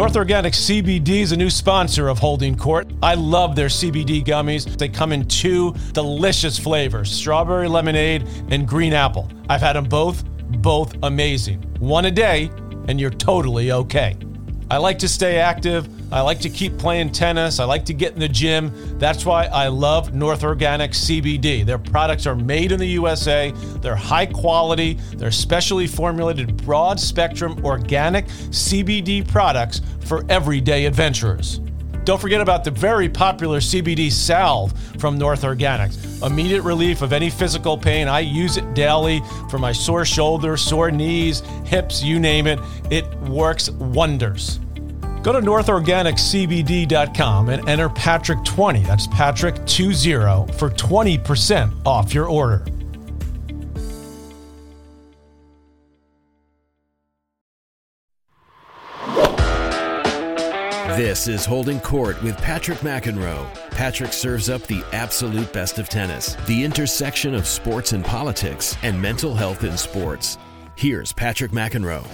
North Organic CBD is a new sponsor of Holding Court. I love their CBD gummies. They come in two delicious flavors strawberry lemonade and green apple. I've had them both, both amazing. One a day, and you're totally okay. I like to stay active. I like to keep playing tennis. I like to get in the gym. That's why I love North Organic CBD. Their products are made in the USA, they're high quality, they're specially formulated broad spectrum organic CBD products for everyday adventurers. Don't forget about the very popular CBD salve from North Organics. Immediate relief of any physical pain. I use it daily for my sore shoulders, sore knees, hips, you name it. It works wonders. Go to northorganiccbd.com and enter Patrick20. That's Patrick20 for 20% off your order. This is Holding Court with Patrick McEnroe. Patrick serves up the absolute best of tennis, the intersection of sports and politics, and mental health in sports. Here's Patrick McEnroe.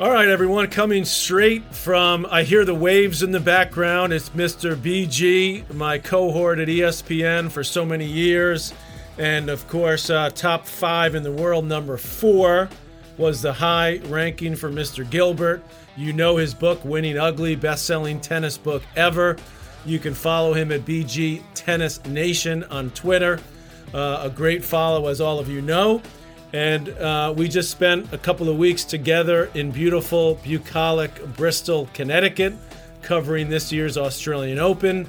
All right, everyone, coming straight from, I hear the waves in the background. It's Mr. BG, my cohort at ESPN for so many years. And of course, uh, top five in the world, number four was the high ranking for Mr. Gilbert. You know his book, Winning Ugly, best selling tennis book ever. You can follow him at BG Tennis Nation on Twitter. Uh, a great follow, as all of you know. And uh, we just spent a couple of weeks together in beautiful, bucolic Bristol, Connecticut, covering this year's Australian Open.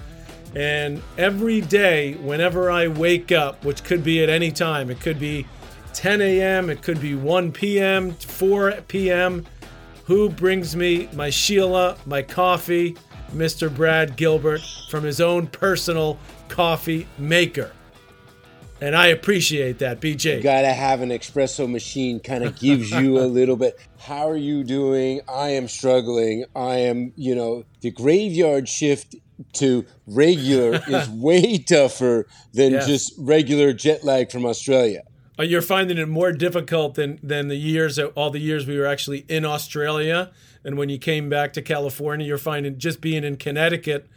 And every day, whenever I wake up, which could be at any time, it could be 10 a.m., it could be 1 p.m., 4 p.m., who brings me my Sheila, my coffee, Mr. Brad Gilbert, from his own personal coffee maker. And I appreciate that, BG. You gotta have an espresso machine, kind of gives you a little bit. How are you doing? I am struggling. I am, you know, the graveyard shift to regular is way tougher than yes. just regular jet lag from Australia. Uh, you're finding it more difficult than than the years all the years we were actually in Australia and when you came back to California you're finding just being in Connecticut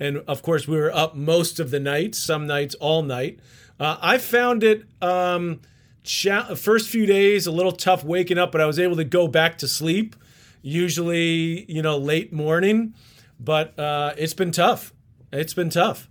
and of course we were up most of the nights some nights all night uh, I found it um, cha- first few days a little tough waking up but I was able to go back to sleep usually you know late morning. But uh, it's been tough. It's been tough.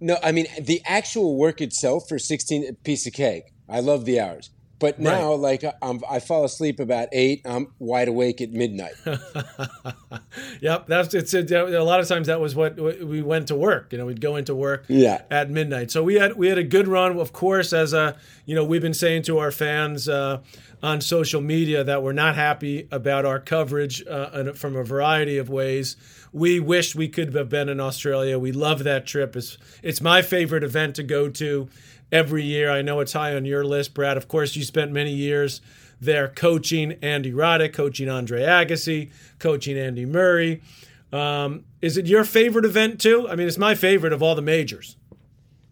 No I mean the actual work itself for 16 piece of cake. I love the hours. But now, right. like I'm, I fall asleep about eight. I'm wide awake at midnight. yep, that's it's a, a, lot of times that was what we went to work. You know, we'd go into work yeah. at midnight. So we had we had a good run, of course. As a you know, we've been saying to our fans uh, on social media that we're not happy about our coverage uh, from a variety of ways. We wish we could have been in Australia. We love that trip. It's it's my favorite event to go to every year. I know it's high on your list, Brad. Of course, you spent many years there coaching Andy Roddick, coaching Andre Agassi, coaching Andy Murray. Um, is it your favorite event too? I mean, it's my favorite of all the majors.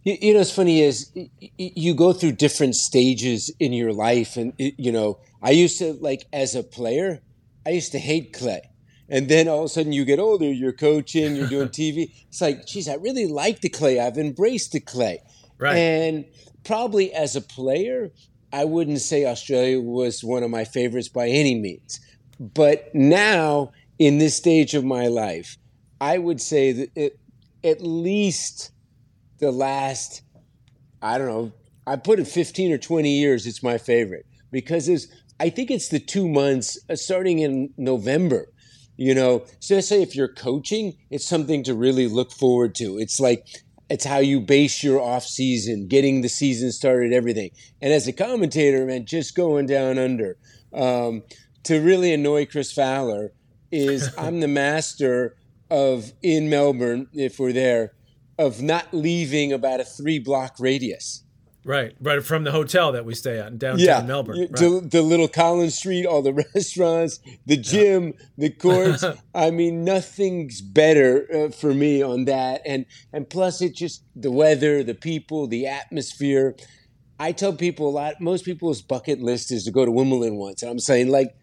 You, you know, what's funny is you go through different stages in your life, and you know, I used to like as a player, I used to hate clay. And then all of a sudden you get older, you're coaching, you're doing TV. It's like, geez, I really like the clay. I've embraced the clay. Right. And probably as a player, I wouldn't say Australia was one of my favorites by any means. But now, in this stage of my life, I would say that it, at least the last, I don't know, I put it 15 or 20 years, it's my favorite because it's, I think it's the two months uh, starting in November. You know, so say if you're coaching, it's something to really look forward to. It's like it's how you base your off season, getting the season started, everything. And as a commentator, man, just going down under. Um, to really annoy Chris Fowler is I'm the master of in Melbourne, if we're there, of not leaving about a three block radius. Right, right from the hotel that we stay at in downtown yeah, Melbourne. Right. The, the, little Collins Street, all the restaurants, the gym, yeah. the courts. I mean, nothing's better uh, for me on that. And and plus, it just the weather, the people, the atmosphere. I tell people a lot. Most people's bucket list is to go to Wimbledon once, and I'm saying like,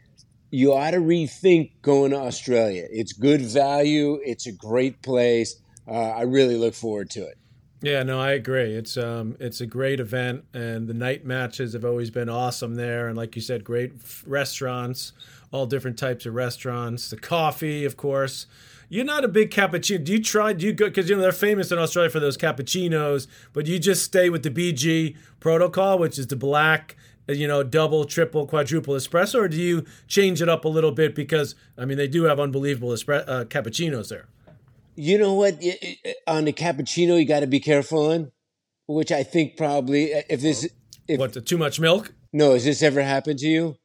you ought to rethink going to Australia. It's good value. It's a great place. Uh, I really look forward to it. Yeah, no, I agree. It's um, it's a great event, and the night matches have always been awesome there. And like you said, great f- restaurants, all different types of restaurants. The coffee, of course. You're not a big cappuccino. Do you try? Do you go? Because you know they're famous in Australia for those cappuccinos, but you just stay with the BG protocol, which is the black, uh, you know, double, triple, quadruple espresso, or do you change it up a little bit? Because I mean, they do have unbelievable uh, cappuccinos there. You know what? On the cappuccino, you got to be careful on, which I think probably if this if what too much milk. No, has this ever happened to you?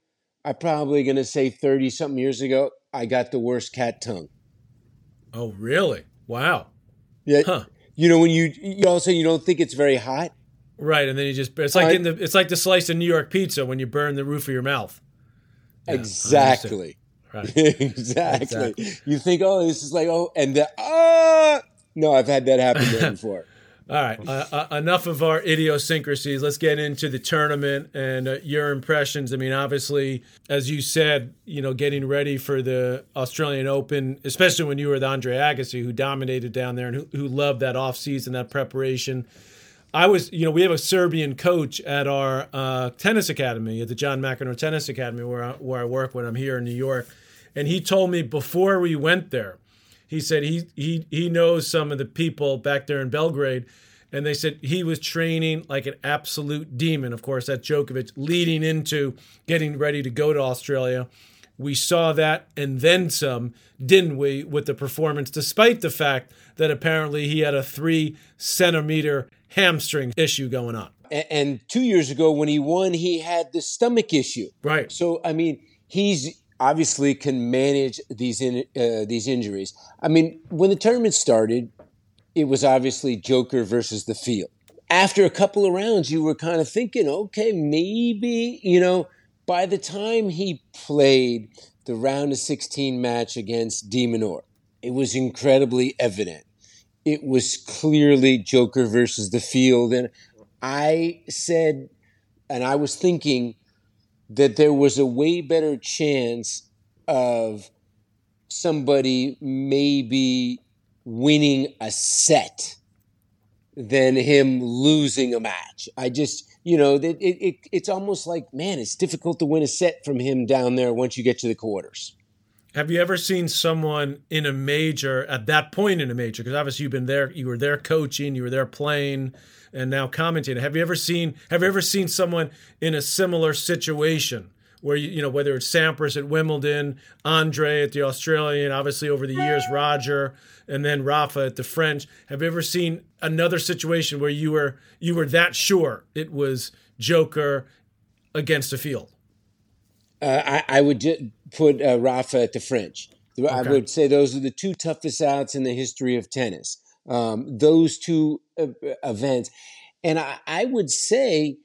I'm probably gonna say thirty something years ago. I got the worst cat tongue. Oh, really? Wow. Yeah. Huh. You know when you you also you don't think it's very hot. Right, and then you just it's like uh, in the it's like the slice of New York pizza when you burn the roof of your mouth. Yeah, exactly. Right. exactly. exactly. You think, oh, this is like, oh, and the, ah, no, I've had that happen before. All right, uh, uh, enough of our idiosyncrasies. Let's get into the tournament and uh, your impressions. I mean, obviously, as you said, you know, getting ready for the Australian Open, especially when you were with Andre Agassi, who dominated down there and who, who loved that offseason, that preparation. I was, you know, we have a Serbian coach at our uh, tennis academy, at the John McEnroe Tennis Academy, where I, where I work when I'm here in New York and he told me before we went there, he said he he he knows some of the people back there in Belgrade, and they said he was training like an absolute demon. Of course, that Djokovic leading into getting ready to go to Australia. We saw that and then some, didn't we, with the performance, despite the fact that apparently he had a three centimeter hamstring issue going on. And two years ago, when he won, he had the stomach issue. Right. So, I mean, he's obviously can manage these in, uh, these injuries. I mean, when the tournament started, it was obviously Joker versus the field. After a couple of rounds, you were kind of thinking, okay, maybe you know. By the time he played the round of 16 match against de Minaur, it was incredibly evident. It was clearly Joker versus the field, and I said, and I was thinking that there was a way better chance of somebody maybe winning a set than him losing a match. I just, you know, it, it, it's almost like, man, it's difficult to win a set from him down there once you get to the quarters. Have you ever seen someone in a major at that point in a major? Because obviously you've been there, you were there coaching, you were there playing and now commentating. Have you ever seen have you ever seen someone in a similar situation where you, you know whether it's Sampras at Wimbledon, Andre at the Australian, obviously over the years Roger, and then Rafa at the French. Have you ever seen another situation where you were you were that sure it was Joker against the field? Uh, I, I, would put uh, Rafa at the French. Okay. I would say those are the two toughest outs in the history of tennis um, those two uh, events. And I, I would say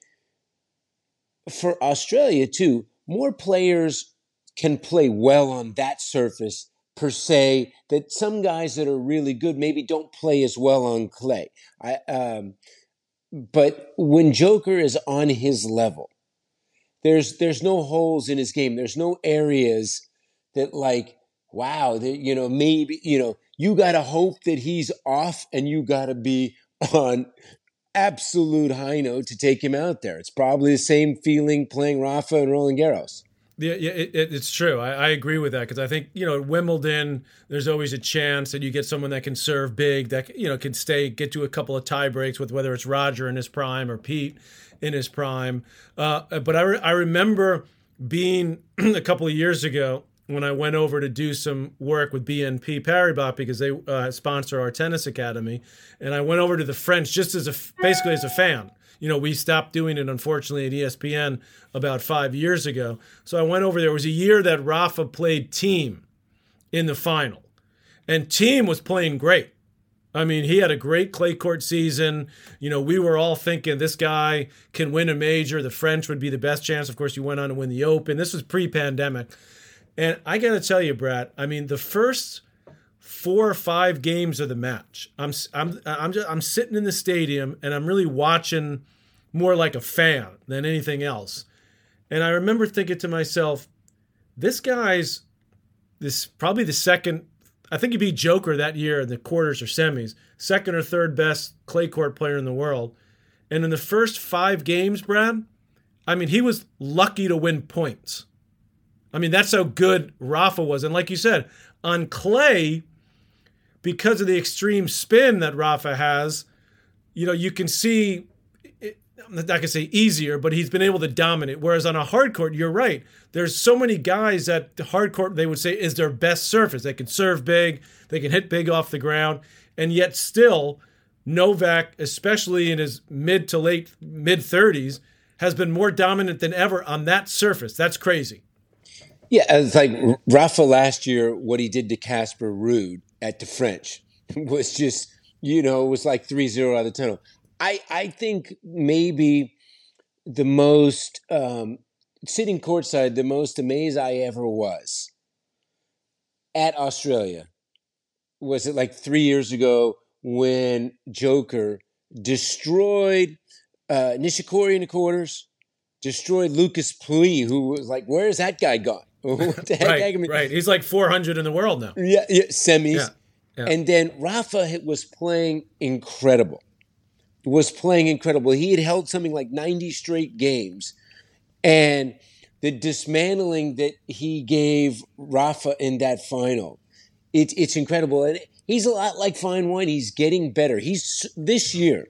for Australia too, more players can play well on that surface per se that some guys that are really good maybe don't play as well on clay. I, um, but when Joker is on his level, there's there's no holes in his game. There's no areas that like wow, that you know maybe you know you got to hope that he's off and you got to be on absolute high note to take him out there. It's probably the same feeling playing Rafa and Roland Garros. Yeah, yeah it, it, it's true. I, I, agree with that because I think you know at Wimbledon, there's always a chance that you get someone that can serve big, that you know can stay, get to a couple of tie breaks with whether it's Roger in his prime or Pete in his prime. Uh, but I, re- I remember being a couple of years ago when I went over to do some work with BNP Paribas because they uh, sponsor our tennis academy, and I went over to the French just as a basically as a fan. You know, we stopped doing it unfortunately at ESPN about five years ago. So I went over there. It was a year that Rafa played Thiem in the final, and Thiem was playing great. I mean, he had a great clay court season. You know, we were all thinking this guy can win a major. The French would be the best chance. Of course, he went on to win the Open. This was pre-pandemic. And I got to tell you, Brad, I mean, the first four or five games of the match, I'm I'm I'm just I'm sitting in the stadium and I'm really watching more like a fan than anything else. And I remember thinking to myself, this guy's this probably the second. I think he beat Joker that year in the quarters or semis, second or third best clay court player in the world. And in the first five games, Brad, I mean, he was lucky to win points. I mean, that's how good Rafa was. And like you said, on clay, because of the extreme spin that Rafa has, you know, you can see, I'm not going to say easier, but he's been able to dominate. Whereas on a hard court, you're right. There's so many guys that the hard court, they would say, is their best surface. They can serve big, they can hit big off the ground. And yet, still, Novak, especially in his mid to late mid 30s, has been more dominant than ever on that surface. That's crazy. Yeah, it's like Rafa last year, what he did to Casper Ruud at the French was just, you know, it was like 3 0 out of the tunnel. I, I think maybe the most, um, sitting courtside, the most amazed I ever was at Australia was it like three years ago when Joker destroyed uh, Nishikori in the quarters, destroyed Lucas Pouille, who was like, "Where's that guy gone? What the heck? right, right. He's like 400 in the world now. Yeah, yeah semis. Yeah, yeah. And then Rafa was playing incredible. Was playing incredible. He had held something like 90 straight games, and the dismantling that he gave Rafa in that final, it, it's incredible. And he's a lot like fine wine. He's getting better. He's this year.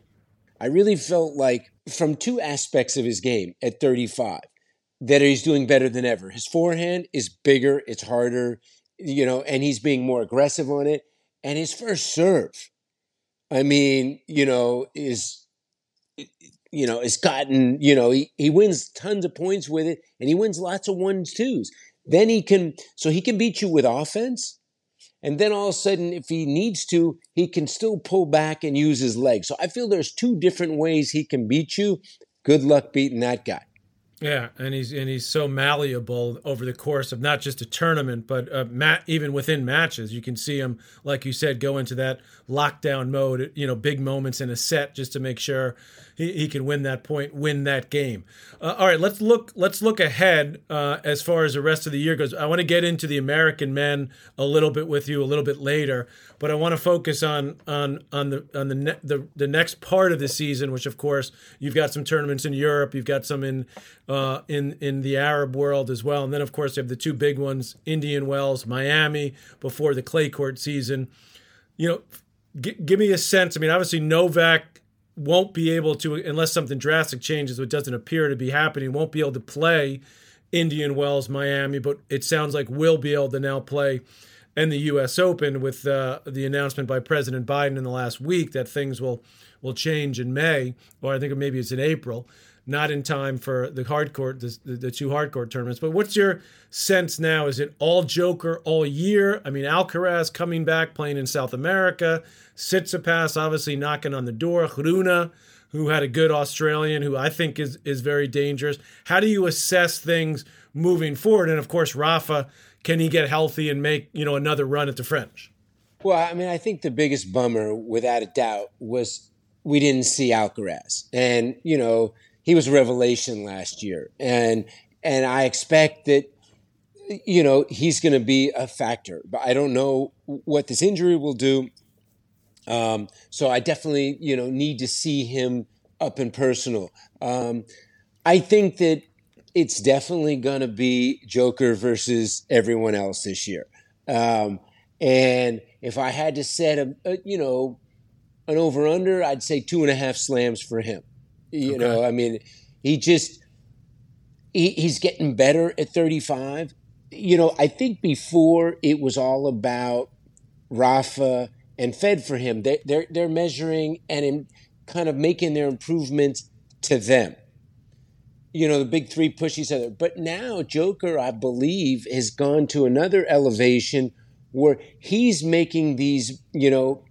I really felt like from two aspects of his game at 35 that he's doing better than ever. His forehand is bigger, it's harder, you know, and he's being more aggressive on it. And his first serve, I mean, you know, is you know, has gotten, you know, he, he wins tons of points with it and he wins lots of ones twos. Then he can so he can beat you with offense. And then all of a sudden, if he needs to, he can still pull back and use his legs. So I feel there's two different ways he can beat you. Good luck beating that guy. Yeah, and he's and he's so malleable over the course of not just a tournament, but uh, even within matches. You can see him, like you said, go into that lockdown mode. You know, big moments in a set just to make sure he, he can win that point, win that game. Uh, all right, let's look. Let's look ahead uh, as far as the rest of the year goes. I want to get into the American men a little bit with you a little bit later, but I want to focus on on on the on the ne- the, the next part of the season, which of course you've got some tournaments in Europe, you've got some in uh, in in the Arab world as well, and then of course you have the two big ones: Indian Wells, Miami, before the clay court season. You know, g- give me a sense. I mean, obviously Novak won't be able to, unless something drastic changes, which doesn't appear to be happening, won't be able to play Indian Wells, Miami, but it sounds like will be able to now play in the U.S. Open with uh, the announcement by President Biden in the last week that things will will change in May, or I think maybe it's in April not in time for the hard court, the, the two hard court tournaments. But what's your sense now? Is it all Joker all year? I mean, Alcaraz coming back, playing in South America, Tsitsipas obviously knocking on the door, Rune, who had a good Australian, who I think is is very dangerous. How do you assess things moving forward? And of course, Rafa, can he get healthy and make you know another run at the French? Well, I mean, I think the biggest bummer, without a doubt, was we didn't see Alcaraz, and you know he was a revelation last year, and and I expect that you know he's going to be a factor. But I don't know what this injury will do. Um, so I definitely you know need to see him up and personal. Um, I think that it's definitely going to be Joker versus everyone else this year. Um, and if I had to set a, a you know an over under, I'd say two and a half slams for him. You okay. know, I mean, he just he, he's getting better at 35. You know, I think before it was all about Rafa and Fed for him. They, they're they're measuring and in, kind of making their improvements to them. You know, the big three push each other. But now Joker, I believe, has gone to another elevation where he's making these, you know,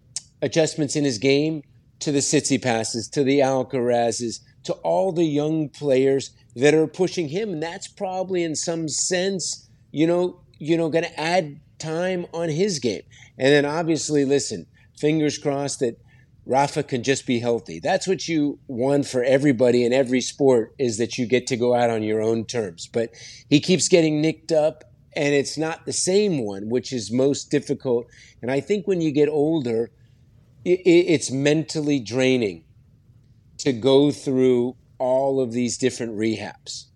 adjustments in his game to the Tsitsipas's, to the Alcarazes, to all the young players that are pushing him. And that's probably in some sense, you know, you know, going to add time on his game. And then obviously, listen, fingers crossed that Rafa can just be healthy. That's what you want for everybody in every sport is that you get to go out on your own terms. But he keeps getting nicked up and it's not the same one, which is most difficult. And I think when you get older, it, it's mentally draining to go through all of these different rehabs.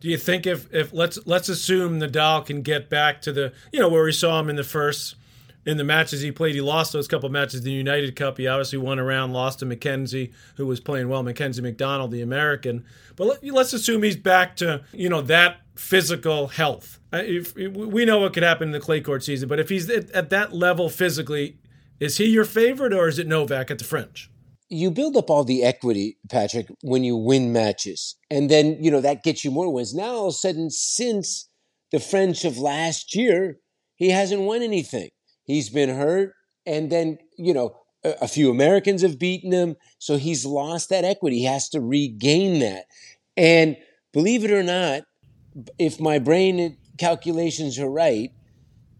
Do you think if, if let's let's assume Nadal can get back to the you know where we saw him in the first in the matches he played, he lost those couple matches in the United Cup. He obviously won around, lost to Mackenzie, who was playing well, Mackenzie McDonald, the American. But let, us assume he's back to you know that physical health. Uh, if, if, we know what could happen in the clay court season, but if he's at, at that level physically, is he your favorite or is it Novak at the French? you build up all the equity, Patrick, when you win matches. And then, you know, that gets you more wins. Now, all of a sudden, since the French of last year, he hasn't won anything. He's been hurt. And then, you know, a, a few Americans have beaten him. So he's lost that equity. He has to regain that. And believe it or not, if my brain calculations are right,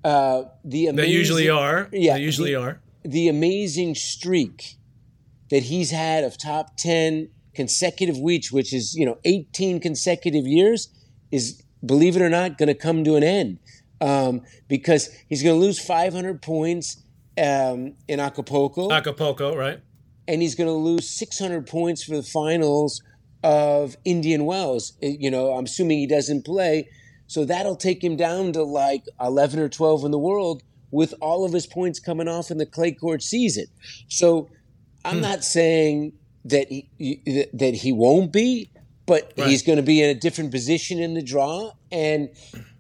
uh, the amazing, they usually are. Yeah, they usually the, are. The amazing streak that he's had of top 10 consecutive weeks, which is, you know, 18 consecutive years, is, believe it or not, going to come to an end um, because he's going to lose 500 points um, in Acapulco. Acapulco, right. And he's going to lose 600 points for the finals of Indian Wells. Uh, you know, I'm assuming he doesn't play. So that'll take him down to like 11 or 12 in the world with all of his points coming off in the clay court season. So I'm hmm. not saying that he, that he won't be, but right. he's going to be in a different position in the draw. And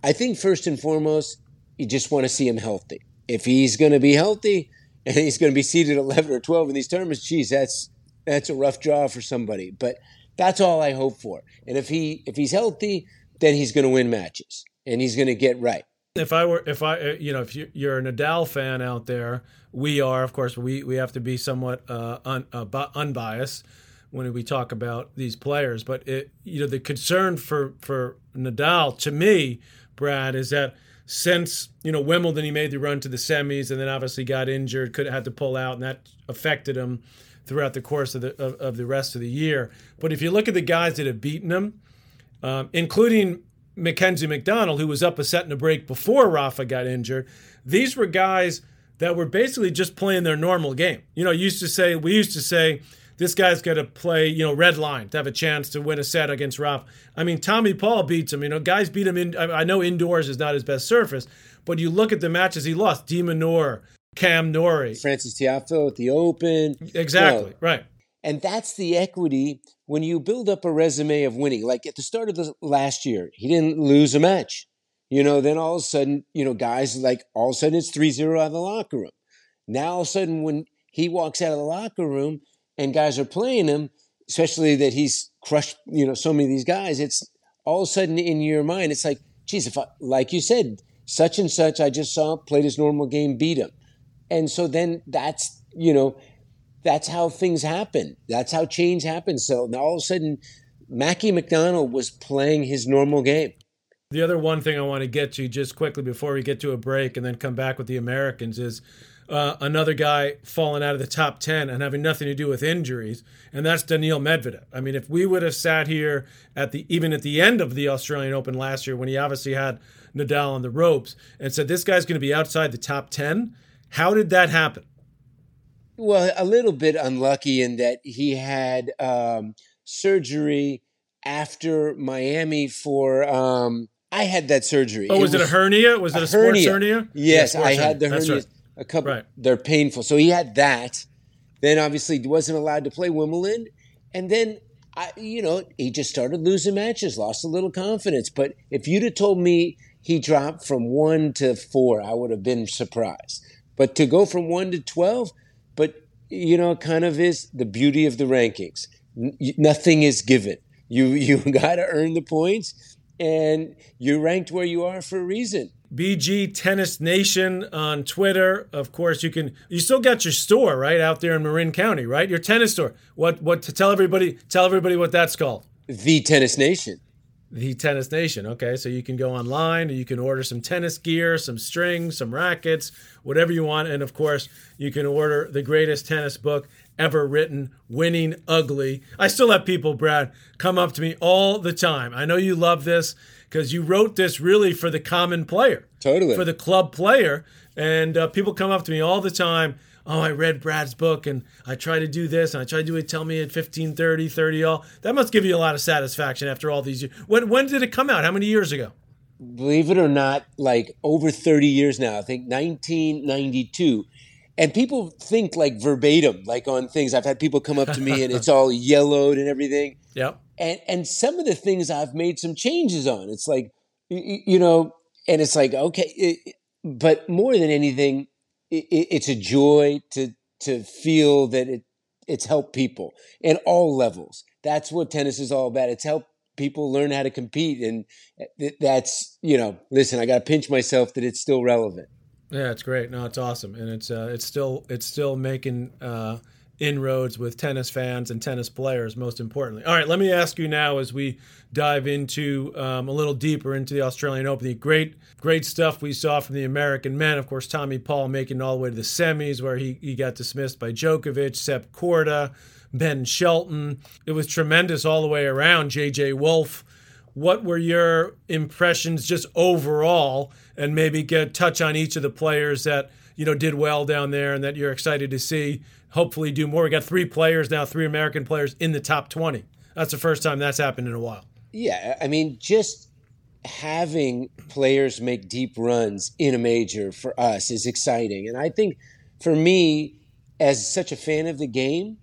I think first and foremost, you just want to see him healthy. If he's going to be healthy and he's going to be seated 11 or 12 in these tournaments, geez, that's that's a rough draw for somebody. But that's all I hope for. And if he if he's healthy, then he's going to win matches and he's going to get right if I were, if I, uh, you know, if you, are a Nadal fan out there, we are, of course, we we have to be somewhat uh, un, uh, unbiased when we talk about these players. But it, you know, the concern for for Nadal, to me, Brad, is that since you know Wimbledon, he made the run to the semis, and then obviously got injured, could had to pull out, and that affected him throughout the course of the of, of the rest of the year. But if you look at the guys that have beaten him, um, including Mackenzie McDonald, who was up a set and a break before Rafa got injured. These were guys that were basically just playing their normal game. You know, used to say we used to say this guy's got to play, you know, red line to have a chance to win a set against Rafa. I mean, Tommy Paul beats him. You know, guys beat him in. I know indoors is not his best surface, but you look at the matches he lost: de Minaur, Cam Norrie, Frances Tiafoe at the Open. Exactly right. And that's the equity when you build up a resume of winning. Like at the start of the last year, he didn't lose a match. You know, then all of a sudden, you know, guys like all of a sudden it's 3 0 out of the locker room. Now all of a sudden, when he walks out of the locker room and guys are playing him, especially that he's crushed, you know, so many of these guys, it's all of a sudden in your mind, it's like, geez, if I, like you said, such and such, I just saw played his normal game, beat him. And so then that's, you know, that's how things happen. That's how change happens. So now all of a sudden, Mackie McDonald was playing his normal game. The other one thing I want to get to just quickly before we get to a break and then come back with the Americans is uh, another guy falling out of the top 10 and having nothing to do with injuries, and that's Daniil Medvedev. I mean, if we would have sat here at the even at the end of the Australian Open last year when he obviously had Nadal on the ropes and said this guy's going to be outside the top 10, how did that happen? Well, a little bit unlucky in that he had um, surgery after Miami for. Um, I had that surgery. Oh, was it, was it a hernia? Was it a, a sports hernia? hernia? Yes, yeah, I had the hernia. Right. A couple. Right. They're painful. So he had that. Then obviously wasn't allowed to play Wimbledon, and then I, you know, he just started losing matches, lost a little confidence. But if you'd have told me he dropped from one to four, I would have been surprised. But to go from one to twelve but, you know, kind of is the beauty of the rankings. N- nothing is given. You, you got to earn the points, and you're ranked where you are for a reason. BG Tennis Nation on Twitter. Of course, you can. You still got your store right out there in Marin County, right? Your tennis store. What? What to tell everybody? Tell everybody what that's called. The Tennis Nation the Tennis Nation. Okay, so you can go online you can order some tennis gear, some strings, some rackets, whatever you want. And of course, you can order the greatest tennis book ever written, Winning Ugly. I still have people, Brad, come up to me all the time. I know you love this. because you wrote this really for the common player, totally for the club player. And uh, people come up to me all the time. Oh, I read Brad's book and I try to do this and I try to do it. Tell me at 15, 30, 30 all. That must give you a lot of satisfaction after all these years. When, when did it come out? How many years ago? Believe it or not, like over 30 years now. I think 1992 and people think like verbatim, like on things. I've had people come up to me and it's all yellowed and everything. Yep. And and some of the things I've made some changes on. It's like you know, and it's like okay, it, but more than anything, it, it's a joy to to feel that it it's helped people in all levels. That's what tennis is all about. It's helped people learn how to compete, and that's you know, listen, I got to pinch myself that it's still relevant. Yeah, it's great. No, it's awesome, and it's uh, it's still it's still making uh, inroads with tennis fans and tennis players. Most importantly, all right. Let me ask you now as we dive into um, a little deeper into the Australian Open. The great great stuff we saw from the American men. Of course, Tommy Paul making all the way to the semis where he he got dismissed by Djokovic, Seb Korda, Ben Shelton. It was tremendous all the way around. J.J. Wolf what were your impressions just overall and maybe get touch on each of the players that you know did well down there and that you're excited to see hopefully do more. We got three players now three american players in the top 20 that's the first time that's happened in a while. Yeah i mean just having players make deep runs in a major for us is exciting. And i think for me as such a fan of the game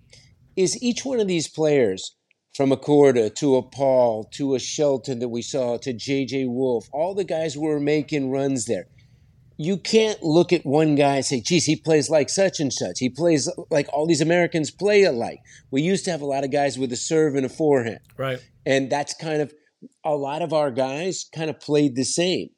is each one of these players from a Korda to a Paul to a Shelton that we saw to JJ Wolf, all the guys were making runs there. You can't look at one guy and say, geez, he plays like such and such. He plays like all these Americans play alike. We used to have a lot of guys with a serve and a forehand. Right. And that's kind of a lot of our guys kind of played the same.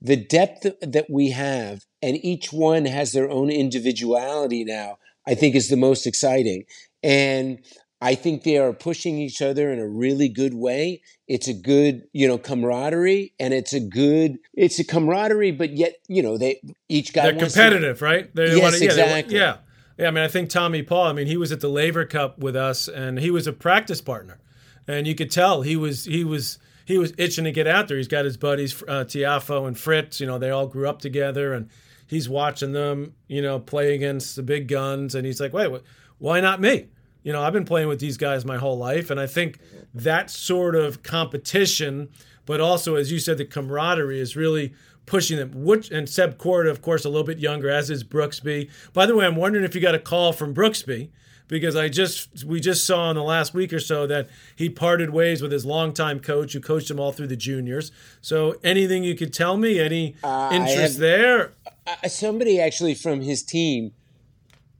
The depth that we have, and each one has their own individuality now, I think is the most exciting. And I think they are pushing each other in a really good way. It's a good, you know, camaraderie, and it's a good, it's a camaraderie, but yet, you know, they each guy they're competitive, to, right? They, yes, wanna, yeah, exactly. They, yeah, yeah. I mean, I think Tommy Paul. I mean, he was at the Laver Cup with us, and he was a practice partner, and you could tell he was he was he was itching to get out there. He's got his buddies uh, Tiafoe and Fritz. You know, they all grew up together, and he's watching them, you know, play against the big guns, and he's like, wait, why not me? You know, I've been playing with these guys my whole life, and I think that sort of competition, but also, as you said, the camaraderie is really pushing them. Which and Seb Korda, of course, a little bit younger, as is Brooksby. By the way, I'm wondering if you got a call from Brooksby because I just we just saw in the last week or so that he parted ways with his longtime coach who coached him all through the juniors. So anything you could tell me, any uh, interest have, there? Uh, somebody actually from his team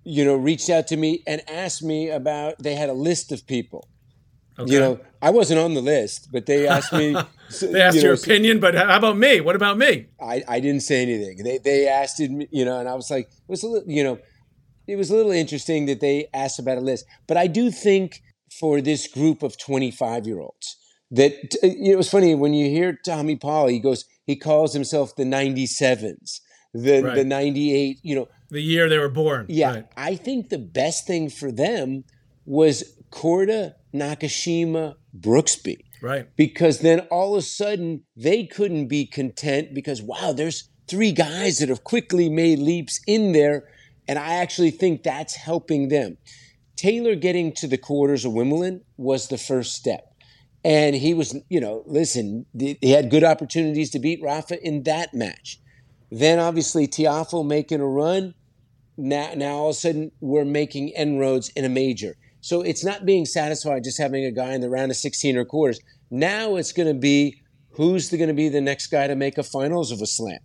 you know, reached out to me and asked me about. They had a list of people. Okay. You know, I wasn't on the list, but they asked me. they asked you your opinion, but how about me? What about me? I, I didn't say anything. They they asked me, you know, and I was like, it was a little, you know, it was a little interesting that they asked about a list. But I do think for this group of twenty five year olds that uh, you know, it was funny when you hear Tommy Paul. He goes, he calls himself the ninety sevens, the right. the ninety eight. You know, the year they were born. Yeah, right. I think the best thing for them was Korda, Nakashima, Brooksby. Right. Because then all of a sudden they couldn't be content because wow, there's three guys that have quickly made leaps in there, and I actually think that's helping them. Taylor getting to the quarters of Wimbledon was the first step. And he was, you know, listen, he had good opportunities to beat Rafa in that match. Then obviously Tiafoe making a run now, now all of a sudden we're making inroads in a major. So it's not being satisfied just having a guy in the round of 16 or quarters. Now it's going to be who's going to be the next guy to make a finals of a slam.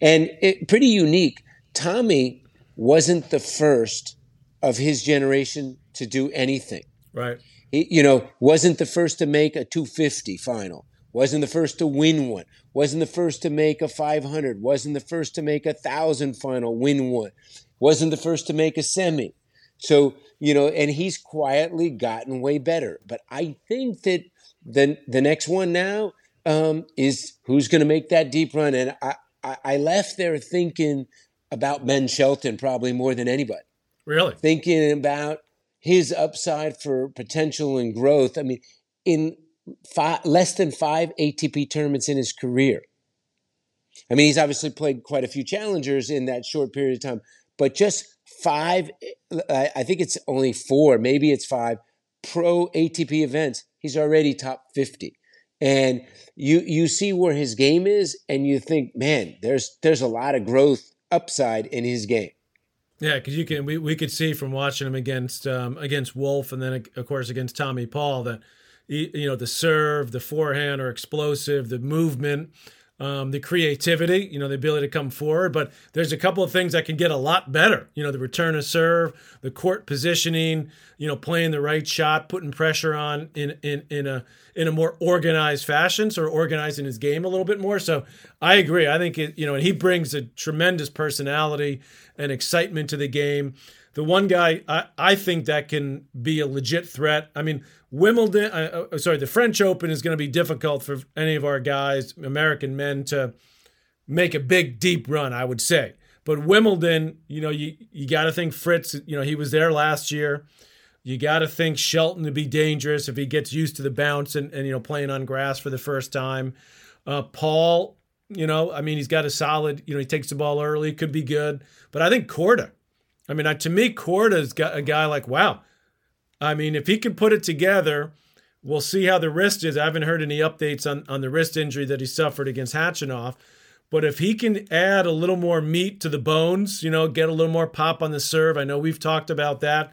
And it, pretty unique. Tommy wasn't the first of his generation to do anything. Right. He, you know, wasn't the first to make a 250 final. Wasn't the first to win one. Wasn't the first to make a 500. Wasn't the first to make a thousand final, win one wasn't the first to make a semi. So, you know, and he's quietly gotten way better. But I think that the, the next one now um, is who's going to make that deep run. And I, I, I left there thinking about Ben Shelton probably more than anybody. Really? Thinking about his upside for potential and growth. I mean, in five, less than five ATP tournaments in his career. I mean, he's obviously played quite a few challengers in that short period of time, but just five, I think it's only four, maybe it's five pro ATP events. He's already top 50. And you you see where his game is and you think, man, there's there's a lot of growth upside in his game. Yeah, because you can we, we could see from watching him against um, against Wolf and then of course against Tommy Paul that you know the serve, the forehand are explosive, the movement, um, the creativity, you know, the ability to come forward. But there's a couple of things that can get a lot better. You know, the return of serve, the court positioning, you know, playing the right shot, putting pressure on in in in a in a more organized fashion, sort of organizing his game a little bit more. So I agree. I think it, you know, and he brings a tremendous personality and excitement to the game. The one guy I, I think that can be a legit threat. I mean, Wimbledon, uh, uh, sorry, the French Open is going to be difficult for any of our guys, American men, to make a big, deep run, I would say. But Wimbledon, you know, you, you got to think Fritz, you know, he was there last year. You got to think Shelton to be dangerous if he gets used to the bounce and, and you know, playing on grass for the first time. Uh, Paul, you know, I mean, he's got a solid, you know, he takes the ball early, could be good. But I think Korda, I mean, to me, Korda's got a guy like, wow, I mean, if he can put it together, we'll see how the wrist is. I haven't heard any updates on, on the wrist injury that he suffered against Khachanov. But if he can add a little more meat to the bones, you know, get a little more pop on the serve, I know we've talked about that.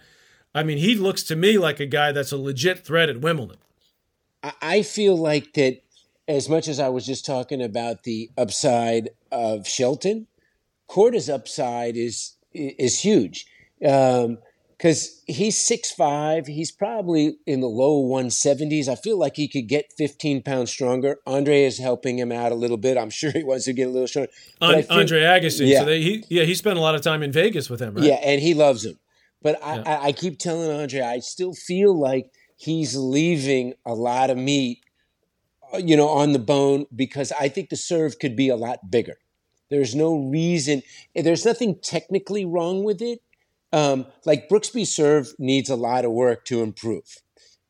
I mean, he looks to me like a guy that's a legit threat at Wimbledon. I feel like that as much as I was just talking about the upside of Shelton, Korda's upside is is huge. Um, because he's six five. He's probably in the low 170s. I feel like he could get 15 pounds stronger. Andre is helping him out a little bit. I'm sure he wants to get a little stronger. An- feel, Andre Agassi. Yeah. So they, he, yeah, he spent a lot of time in Vegas with him, right? Yeah, and he loves him. But I, yeah. I, I keep telling Andre, I still feel like he's leaving a lot of meat, uh, you know, on the bone because I think the serve could be a lot bigger. There's no reason. There's nothing technically wrong with it um, like Brooksby serve needs a lot of work to improve.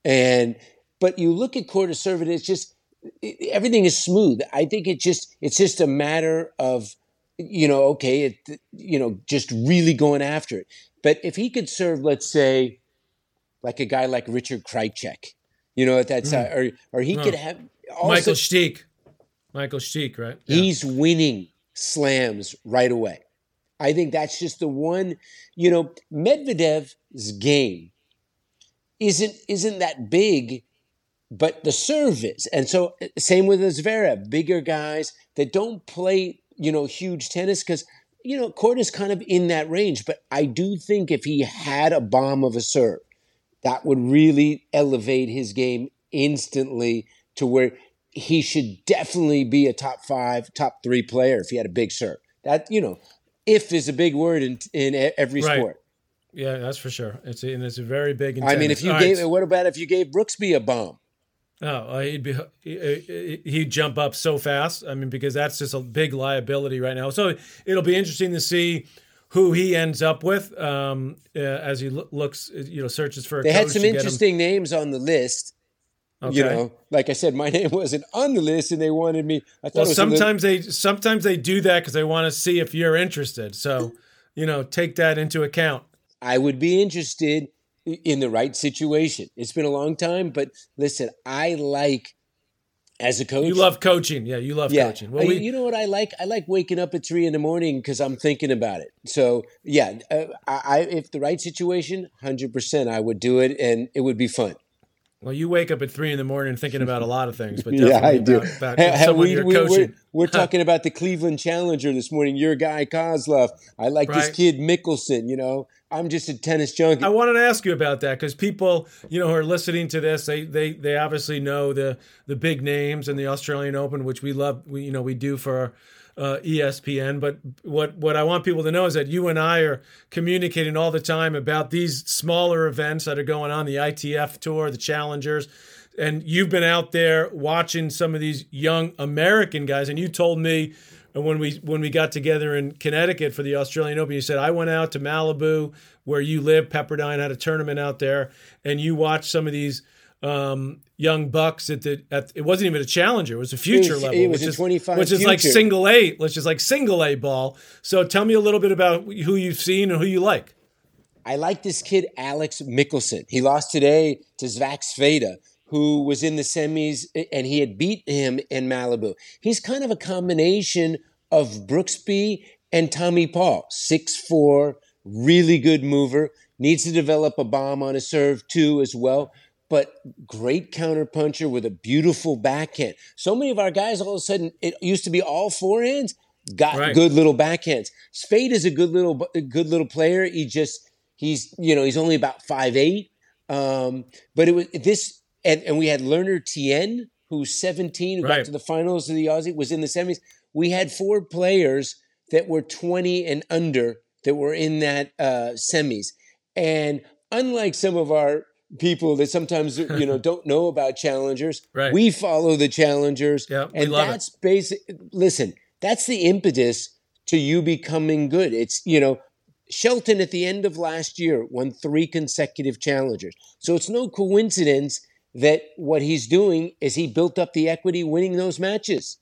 And but you look at Korda serve and it's just it, everything is smooth. I think it just it's just a matter of you know okay it you know just really going after it. But if he could serve, let's say, like a guy like Richard Krajicek, you know, at that mm. or or he could have also, Michael Stich, Michael Stich, right? Yeah. He's winning slams right away. I think that's just the one, you know, Medvedev's game isn't isn't that big, but the serve is. And so eh, same with Zverev, bigger guys that don't play, you know, huge tennis because you know, Court is kind of in that range, but I do think if he had a bomb of a serve, that would really elevate his game instantly to where he should definitely be a top five, top three player if he had a big serve. That, you know, if is a big word in in every right. sport. Yeah, that's for sure. It's a, and it's a very big. I mean, if you All gave, right. what about if you gave Brooksby a bomb? Oh, he'd be he'd jump up so fast. I mean, because that's just a big liability right now. So it'll be interesting to see who he ends up with um, uh, as he looks, you know, searches for. they had some interesting names on the list. Okay. You know, like I said, my name wasn't on the list, and they wanted me. I thought well, sometimes they sometimes they do that because they want to see if you're interested. So, you know, take that into account. I would be interested in the right situation. It's been a long time, but listen, I like as a coach. You love coaching, yeah. You love yeah. coaching. Well, we, you know what I like? I like waking up at three in the morning because I'm thinking about it. So yeah, uh, I, if the right situation, hundred percent, I would do it, and it would be fun. Well, you wake up at three in the morning thinking about a lot of things, but yeah, I do. About, about hey, we, we, we're, we're talking about the Cleveland Challenger this morning. Your guy Kozlov. I like right. this kid Michelsen. You know, I'm just a tennis junkie. I wanted to ask you about that because people, you know, who are listening to this, they they they obviously know the the big names in the Australian Open, which we love. We you know we do for uh, ESPN. But what what I want people to know is that you and I are communicating all the time about these smaller events that are going on, the ITF Tour, the Challengers. And you've been out there watching some of these young American guys, and you told me when we when we got together in Connecticut for the Australian Open, you said I went out to Malibu where you live. Pepperdine had a tournament out there, and you watched some of these um, young bucks at the at it wasn't even a challenger; it was a future was- level, it was which a is 25 which is like single A, which is like single A ball. So tell me a little bit about who you've seen and who you like. I like this kid, Alex Michelsen. He lost today to Zach Svajda, who was in the semis and he had beat him in Malibu. He's kind of a combination of Brooksby and Tommy Paul. six four really good mover, needs to develop a bomb on his serve too as well. But great counterpuncher with a beautiful backhand. So many of our guys, all of a sudden, it used to be all forehands, got Right. good little backhands. Svajda is a good little, good little player. He just He's you know he's only about five eight, um, but it was this and, and we had Lerner Tien who's seventeen who Right. got to the finals of the Aussie was in the semis. We had four players that were twenty and under that were in that uh, semis, and unlike some of our people that sometimes you know don't know about challengers, Right. we follow the challengers, Yeah, and love it. that's basic. Listen, that's the impetus to you becoming good. It's you know Shelton at the end of last year won three consecutive challengers. So it's no coincidence that what he's doing is he built up the equity winning those matches.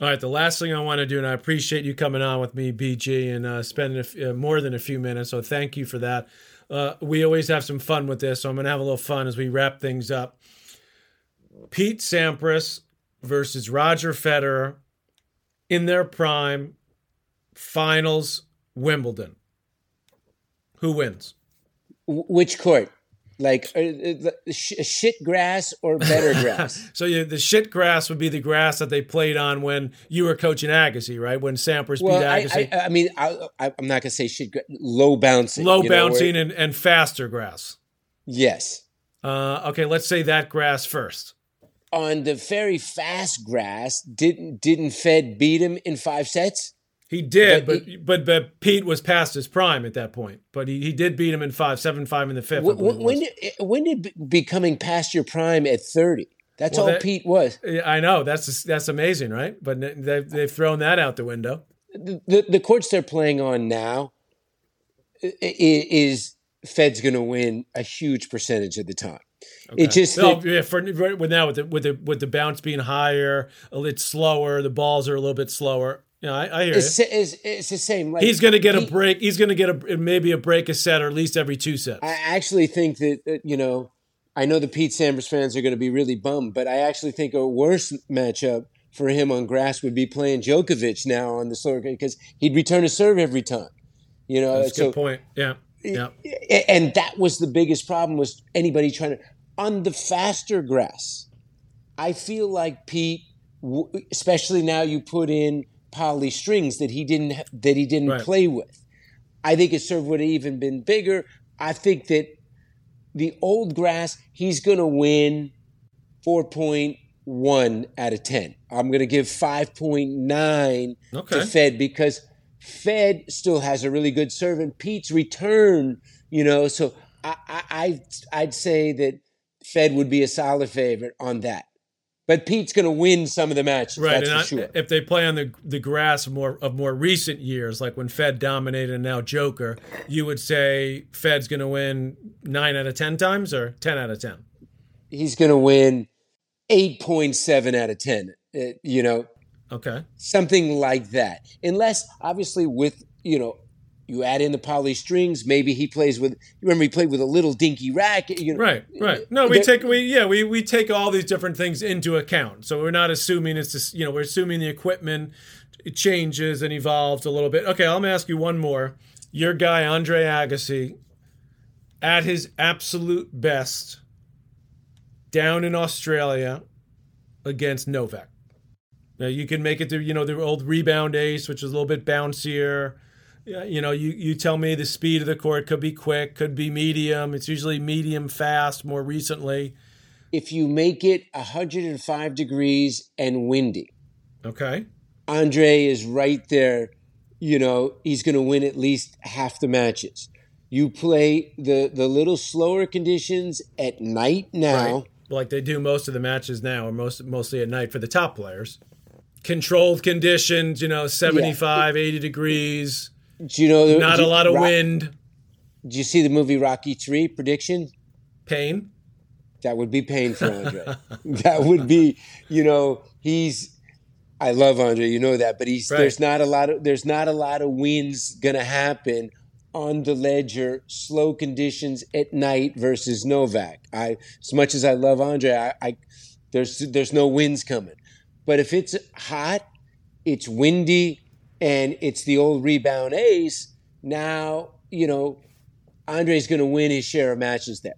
All right, the last thing I want to do, and I appreciate you coming on with me, BG, and uh, spending a f- uh, more than a few minutes. So thank you for that. Uh, we always have some fun with this, so I'm going to have a little fun as we wrap things up. Pete Sampras versus Roger Federer in their prime, finals, Wimbledon. Who wins? Which court? Like uh, uh, sh- shit grass or better grass? So you, the shit grass would be the grass that they played on when you were coaching Agassi, right? When Sampras well, beat I, Agassi. I, I mean, I, I, I'm not gonna say shit. Low bouncing, Low you know, bouncing and, and faster grass. yes. Uh, okay, let's say that grass first. On the very fast grass, didn't didn't Fed beat him in five sets? He did, But but but, but Pete was past his prime at that point. But he, he did beat him in five, seven, five in the fifth. When, when did eh, when did be- becoming past your prime at 30? That's Well, all that- Pete was. I know that's that's amazing, right? But they've they've thrown that out the window. the, the, courts they're playing on now is Fed's going to win a huge percentage of the time. It just that- yeah, for now with the with the with the bounce being higher, a little slower, the balls are a little bit slower. Yeah, I, I hear it's, you. it's, it's the same. Like, He's going to get a break. He's going to get a maybe a break a set or at least every two sets. I actually think that uh, you know, I know the Pete Sampras fans are going to be really bummed, but I actually think a worse matchup for him on grass would be playing Djokovic now on the slower because he'd return a serve every time. You know, That's a so good point. Yeah, yeah. And that was the biggest problem was anybody trying to on the faster grass i feel like pete especially now you put in poly strings that he didn't that he didn't Right. play with i think his serve would have even been bigger i think that the old grass he's going to win 4.1 out of 10 i'm going to give 5.9 Okay. to fed because Fed still has a really good serve, and Pete's return, you know. So I, I, I I'd say that Fed would be a solid favorite on that, but Pete's going to win some of the matches. Right, that's and for I, sure. if they play on the the grass of more of more recent years, like when Fed dominated and now Joker, you would say Fed's going to win nine out of ten times or ten out of ten. He's going to win eight point seven out of ten. Uh, you know, Okay, something like that. Unless, obviously, with you know, you add in the poly strings. Maybe he plays with. Remember, he played with a little dinky racket. You know, right, right. No, we take we yeah we we take all these different things into account. So we're not assuming it's just you know we're assuming the equipment changes and evolves a little bit. Okay, I'm gonna ask you one more. Your guy Andre Agassi, at his absolute best, down in Australia against Novak. Now you can make it to you know the old rebound ace, which is a little bit bouncier. Yeah, You know, you, you tell me the speed of the court could be quick, could be medium. It's usually medium fast more recently. If you make it 105 degrees and windy, Okay. Andre is right there. You know, he's going to win at least half the matches. You play the the little slower conditions at night now. Right. Like they do most of the matches now, or most mostly at night for the top players. Controlled conditions, you know, 75, 80 degrees, Do you know? not do- a lot of Rock- wind, Do you see the movie Rocky Three? Prediction: pain. That would be pain for Andre. that would be, you know, he's. I love Andre, you know that, but he's Right. there's not a lot of there's not a lot of wins gonna happen on the ledger, slow conditions at night versus Novak. I as much as I love Andre, I, I there's there's no wins coming. But if it's hot, it's windy, and it's the old rebound ace, now, you know, Andre's going to win his share of matches there.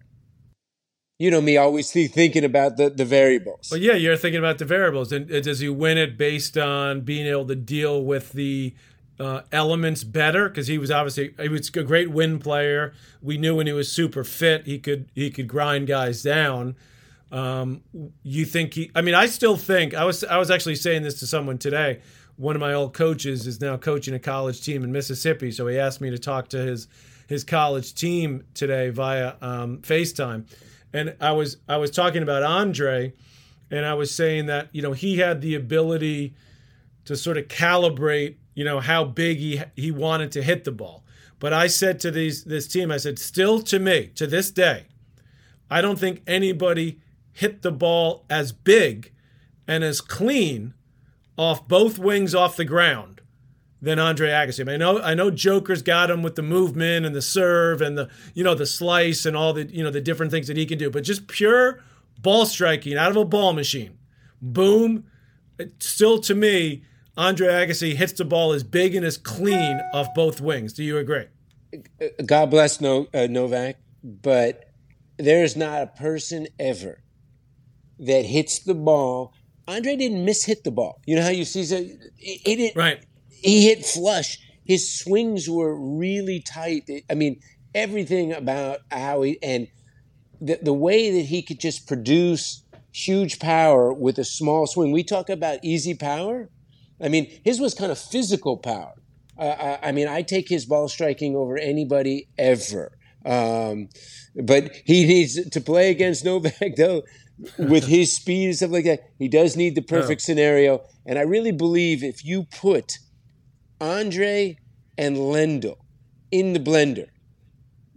You know me, always thi- thinking about the, the variables. Well, yeah, you're thinking about the variables, and does he win it based on being able to deal with the uh, elements better? Because he was obviously he was a great win player. We knew when he was super fit, he could he could grind guys down. Um, you think he? I mean, I still think I was I was actually saying this to someone today. One of my old coaches is now coaching a college team in Mississippi, so he asked me to talk to his his college team today via um, FaceTime, and I was I was talking about Andre, and I was saying that you know he had the ability to sort of calibrate you know how big he he wanted to hit the ball. But I said to these this team, I said, still to me to this day, I don't think anybody hit the ball as big and as clean off both wings off the ground than Andre Agassi. I, mean, I know I know Joker's got him with the movement and the serve and the you know the slice and all the you know the different things that he can do, but just pure ball striking out of a ball machine, boom. Still, to me, Andre Agassi hits the ball as big and as clean off both wings. Do you agree? God bless no, uh, Novak, but there's not a person ever that hits the ball. Andre didn't miss hit the ball. You know how you see that he, he didn't. Right. He hit flush. His swings were really tight. I mean, everything about how he and the the way that he could just produce huge power with a small swing. We talk about easy power. I mean, his was kind of physical power. Uh, I, I mean, I take his ball striking over anybody ever. Um, but he needs to play against Novak though, with his speed and stuff like that. He does need the perfect scenario, and I really believe if you put Andre and Lendl in the blender,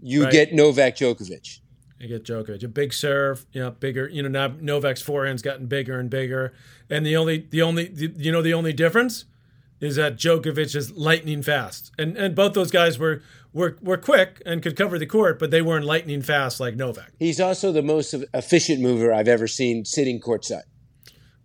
you Right. get Novak Djokovic. You get Djokovic, a big serve, you know, bigger. You know, now Novak's forehand's gotten bigger and bigger, and the only, the only, the, you know, the only difference is that Djokovic is lightning fast, and and both those guys were were were quick and could cover the court, but they weren't lightning fast like Novak. He's also the most efficient mover I've ever seen sitting courtside.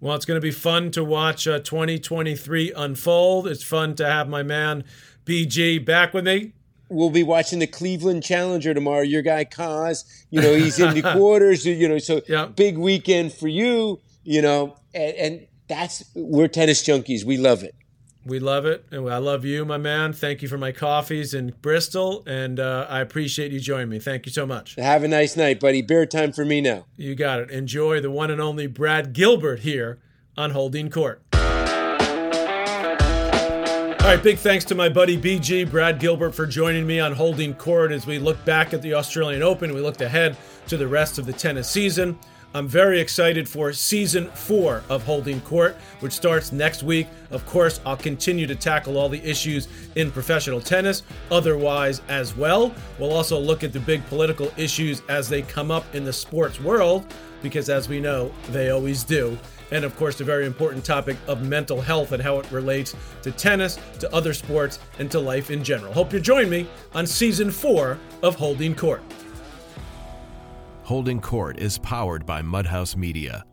Well, it's going to be fun to watch uh, 2023 unfold. It's fun to have my man BG back with me. We'll be watching the Cleveland Challenger tomorrow. Your guy Kaz, you know, he's in the quarters, you know, so Yeah. big weekend for you, you know, and, and that's we're tennis junkies. We love it. We love it, and I love you, my man. Thank you for my coffees in Bristol, and uh, I appreciate you joining me. Thank you so much. Have a nice night, buddy. Beer time for me now. You got it. Enjoy the one and only Brad Gilbert here on Holding Court. All right, big thanks to my buddy BG, Brad Gilbert, for joining me on Holding Court as we look back at the Australian Open. We looked ahead to the rest of the tennis season. I'm very excited for season four of Holding Court, which starts next week. Of course, I'll continue to tackle all the issues in professional tennis, otherwise as well. We'll also look at the big political issues as they come up in the sports world, because as we know, they always do. And of course, the very important topic of mental health and how it relates to tennis, to other sports, and to life in general. Hope you join me on season four of Holding Court. Holding Court is powered by Mudhouse Media.